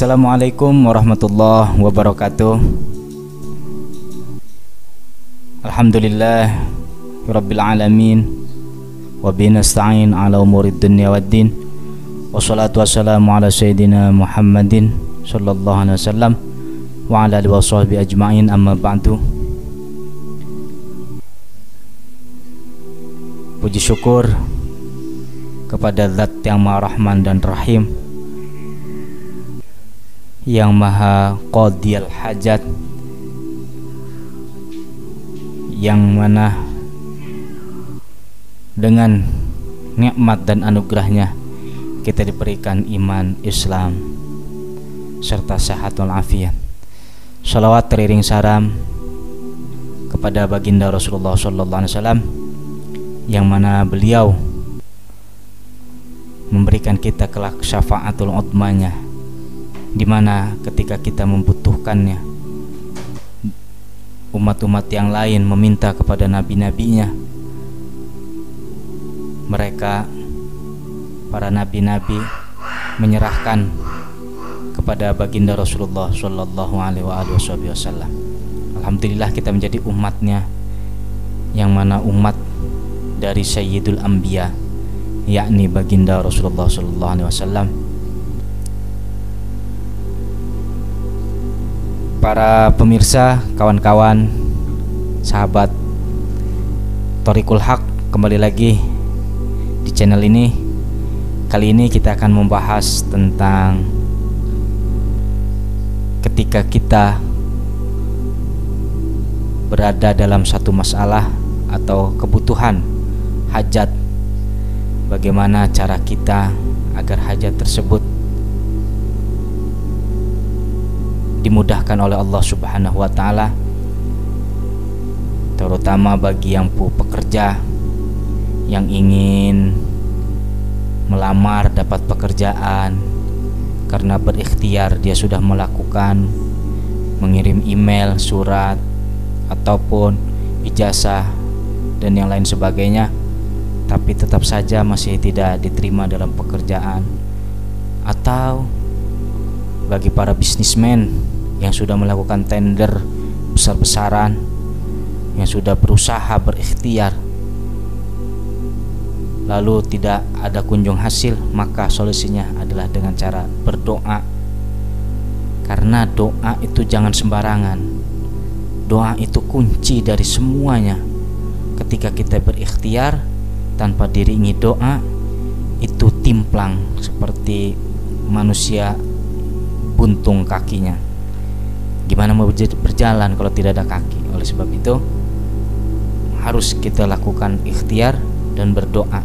Assalamualaikum warahmatullahi wabarakatuh. Alhamdulillah Rabbil alamin. Wabihi ala umurid dunia waddin Wassalatu wassalamu ala sayyidina Muhammadin Sallallahu alaihi wasallam Wa ala alihi wa sahbihi ajma'in. Amma ba'du. Puji syukur kepada Zat yang Maha Rahman dan Rahim yang Maha Qadiyal Hajat yang mana dengan nikmat dan anugerahnya kita diberikan iman Islam serta sehat walafiat. Salawat teriring salam kepada baginda Rasulullah sallallahu alaihi wasallam yang mana beliau memberikan kita kelak syafaatul utmanya di mana ketika kita membutuhkannya umat-umat yang lain meminta kepada nabi-nabinya mereka para nabi-nabi menyerahkan kepada baginda Rasulullah Shallallahu Alaihi Wasallam. Alhamdulillah kita menjadi umatnya yang mana umat dari Sayyidul Anbiya yakni baginda Rasulullah sallallahu alaihi wasallam para pemirsa, kawan-kawan, sahabat Torikul Haq kembali lagi di channel ini. Kali ini kita akan membahas tentang ketika kita berada dalam satu masalah atau kebutuhan hajat bagaimana cara kita agar hajat tersebut dimudahkan oleh Allah Subhanahu wa taala terutama bagi yang pekerja yang ingin melamar dapat pekerjaan. Karena berikhtiar dia sudah melakukan mengirim email, surat ataupun ijazah dan yang lain sebagainya tapi tetap saja masih tidak diterima dalam pekerjaan. Atau bagi para bisnismen yang sudah melakukan tender besar-besaran yang sudah berusaha berikhtiar lalu tidak ada kunjung hasil maka solusinya adalah dengan cara berdoa. Karena doa itu jangan sembarangan. Doa itu kunci dari semuanya. Ketika kita berikhtiar tanpa diringi doa itu timplang seperti manusia buntung kakinya gimana mau berjalan kalau tidak ada kaki? Oleh sebab itu harus kita lakukan ikhtiar dan berdoa.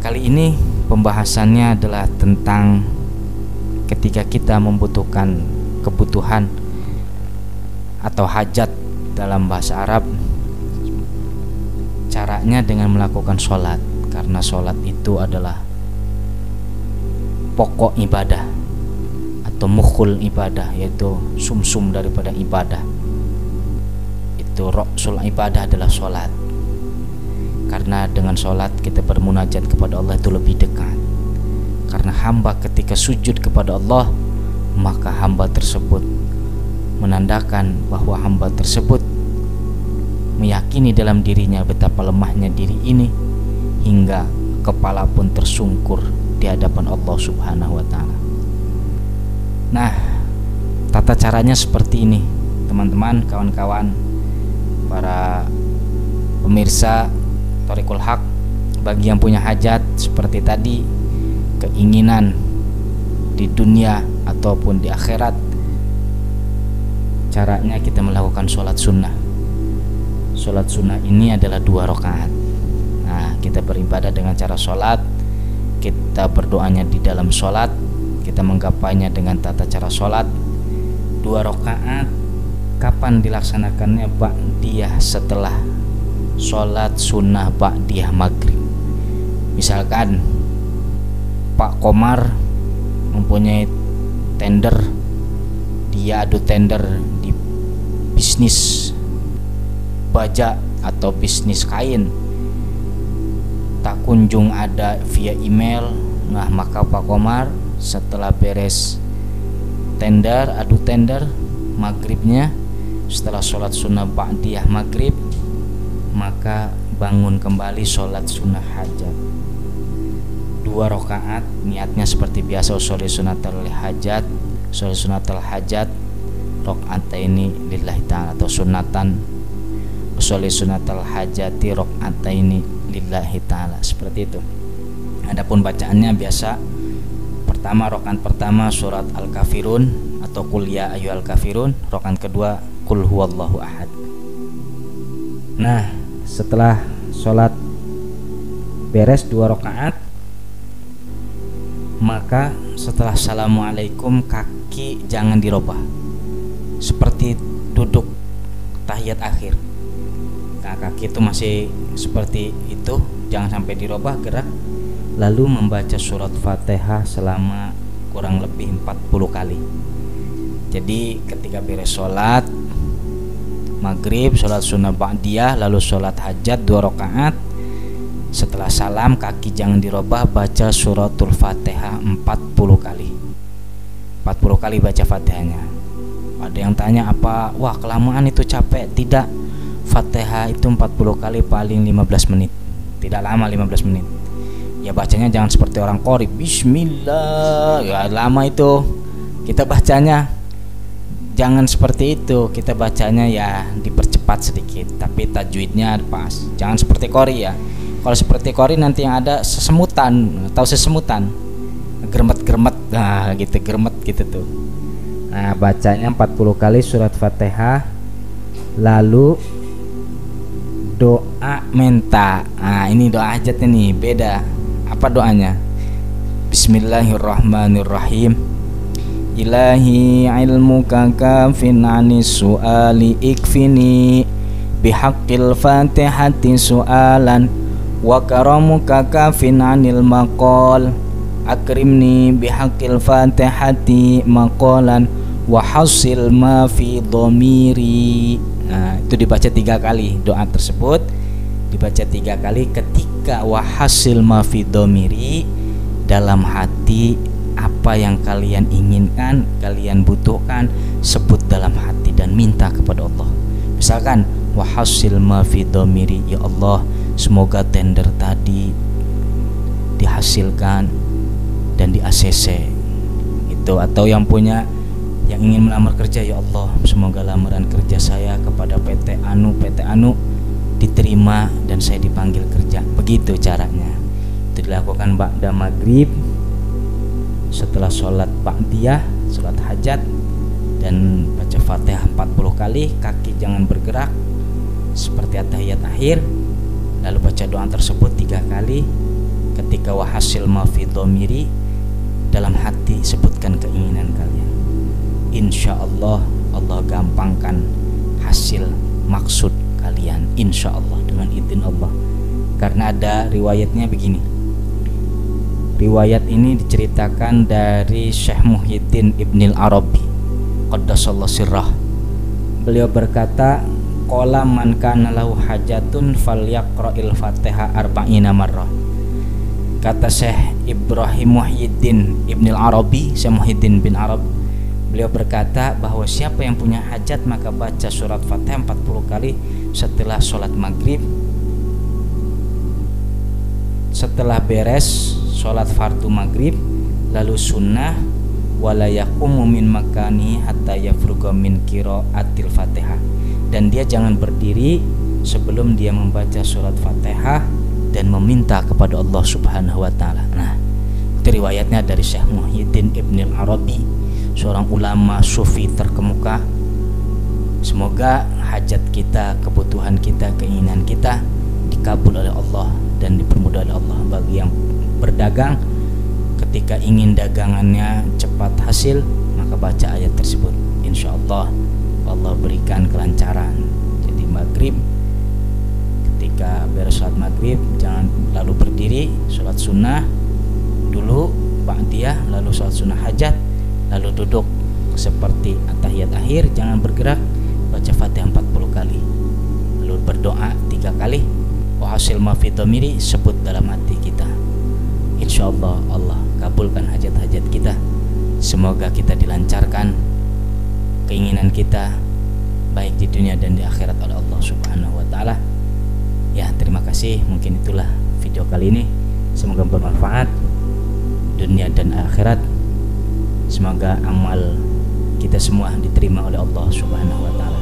Kali ini pembahasannya adalah tentang ketika kita membutuhkan kebutuhan atau hajat dalam bahasa Arab Caranya dengan melakukan sholat. Karena sholat itu adalah Pokok ibadah Atau mukhul ibadah Yaitu sumsum -sum daripada ibadah. Itu roksul ibadah adalah sholat Karena dengan sholat kita bermunajat kepada Allah itu lebih dekat. Karena hamba ketika sujud kepada Allah Maka hamba tersebut Menandakan bahwa hamba tersebut meyakini dalam dirinya betapa lemahnya diri ini hingga kepala pun tersungkur di hadapan Allah Subhanahu wa taala. Nah, tata caranya seperti ini, teman-teman, kawan-kawan, para pemirsa Torikul Haq bagi yang punya hajat seperti tadi keinginan di dunia ataupun di akhirat caranya kita melakukan sholat sunnah Sholat sunnah ini adalah dua rakaat. Nah, kita beribadah dengan cara sholat, kita berdoanya di dalam sholat, kita menggapainya dengan tata cara sholat. Dua rakaat, kapan dilaksanakannya ba'diyah setelah sholat sunnah ba'diyah maghrib. Misalkan Pak Komar mempunyai tender, dia adu tender di bisnis baja atau bisnis kain tak kunjung ada via email nah maka Pak Komar setelah beres tender adu tender maghribnya setelah sholat sunnah ba'diyah maghrib maka bangun kembali sholat sunnah hajat. Dua rakaat niatnya seperti biasa usul sunatul hajat usul sunatul hajat rakaat ini lillahi ta'ala atau sunatan usul sunatul hajati rakaat ini lillahi ta'ala seperti itu. Adapun bacaannya biasa pertama rakaat pertama surat al-kafirun atau kuliah ayu al-kafirun rakaat kedua kul huwallahu ahad. Nah setelah sholat beres dua rakaat maka setelah assalamualaikum kaki jangan dirubah. Seperti duduk tahiyat akhir. Nah, kaki itu masih seperti itu jangan sampai dirubah gerak lalu membaca surat fatihah selama kurang lebih 40 kali jadi ketika beres sholat maghrib sholat sunnah ba'diyah lalu sholat hajat dua rakaat setelah salam kaki jangan dirubah baca suratul Fatihah 40 kali. 40 kali baca Fatihahnya. Ada yang tanya apa? Wah, kelamaan itu capek. Tidak. Fatihah itu 40 kali paling 15 menit. Tidak lama 15 menit. Ya bacanya jangan seperti orang kori Bismillah. Ya lama itu. Kita bacanya jangan seperti itu. Kita bacanya ya dipercepat sedikit, tapi tajwidnya pas. Jangan seperti kori ya kalau seperti kori nanti yang ada sesemutan atau sesemutan germet-germet nah gitu germet gitu tuh nah bacanya 40 kali surat fatihah lalu doa menta nah ini doa hajat ini beda apa doanya? Bismillahirrahmanirrahim. Ilahi ilmuka kafin anis su'ali ikfini. Bihaqqil fatihati su'alan. Wa karamuka kafin anil maqal. Akrimni bihaqil fatihati maqalan. Wa hasil ma fi dhamiri. Nah itu dibaca tiga kali doa tersebut dibaca tiga kali ketika wa hasil ma fi dhamiri dalam hati apa yang kalian inginkan kalian butuhkan sebut dalam hati dan minta kepada Allah. Misalkan wa hasil ma fi dhamiri ya Allah Semoga tender tadi dihasilkan dan di ACC itu atau yang punya yang ingin melamar kerja ya Allah semoga lamaran kerja saya kepada PT Anu PT Anu diterima dan saya dipanggil kerja. Begitu caranya. Itu dilakukan ba'da maghrib setelah sholat ba'diyah sholat hajat dan baca fatihah 40 kali kaki jangan bergerak seperti atahiyat akhir lalu baca doa tersebut tiga kali ketika wahasil mafidomiri dalam hati sebutkan keinginan kalian. Insya Allah Allah gampangkan hasil maksud kalian insya Allah dengan izin Allah. Karena ada riwayatnya begini. Riwayat ini diceritakan dari Syekh Muhyiddin Ibnil Arabi Qaddasallahu sirrah. Beliau berkata Qala man kana lahu hajatun falyaqra'il Fatihah arba'ina marrah. Kata Syekh Ibrahim Muhyiddin Ibn Arabi, Syekh Muhyiddin bin Arab, beliau berkata bahwa siapa yang punya hajat maka baca surat Fatihah 40 kali setelah sholat maghrib setelah beres sholat fardu maghrib lalu sunnah wala yaqumu min makani hatta yafruga min qiraatil Fatihah dan dia jangan berdiri sebelum dia membaca surat Fatihah dan meminta kepada Allah Subhanahu wa taala. Nah, itu riwayatnya dari Syekh Muhyiddin Ibn Arabi, seorang ulama sufi terkemuka. Semoga hajat kita, kebutuhan kita, keinginan kita dikabul oleh Allah dan dipermudah oleh Allah. Bagi yang berdagang ketika ingin dagangannya cepat hasil maka baca ayat tersebut. Insyaallah Allah berikan kelancaran. Jadi maghrib ketika beres sholat maghrib jangan lalu berdiri sholat sunnah dulu ba'diyah lalu sholat sunnah hajat lalu duduk seperti atahiyat akhir jangan bergerak baca fatihah 40 kali lalu berdoa tiga kali wa hasil mafidomiri sebut dalam hati kita insya Allah Allah kabulkan hajat-hajat kita semoga kita dilancarkan keinginan kita baik di dunia dan di akhirat oleh Allah Subhanahu wa taala. Ya, terima kasih. Mungkin itulah video kali ini. Semoga bermanfaat dunia dan akhirat. Semoga amal kita semua diterima oleh Allah Subhanahu wa taala.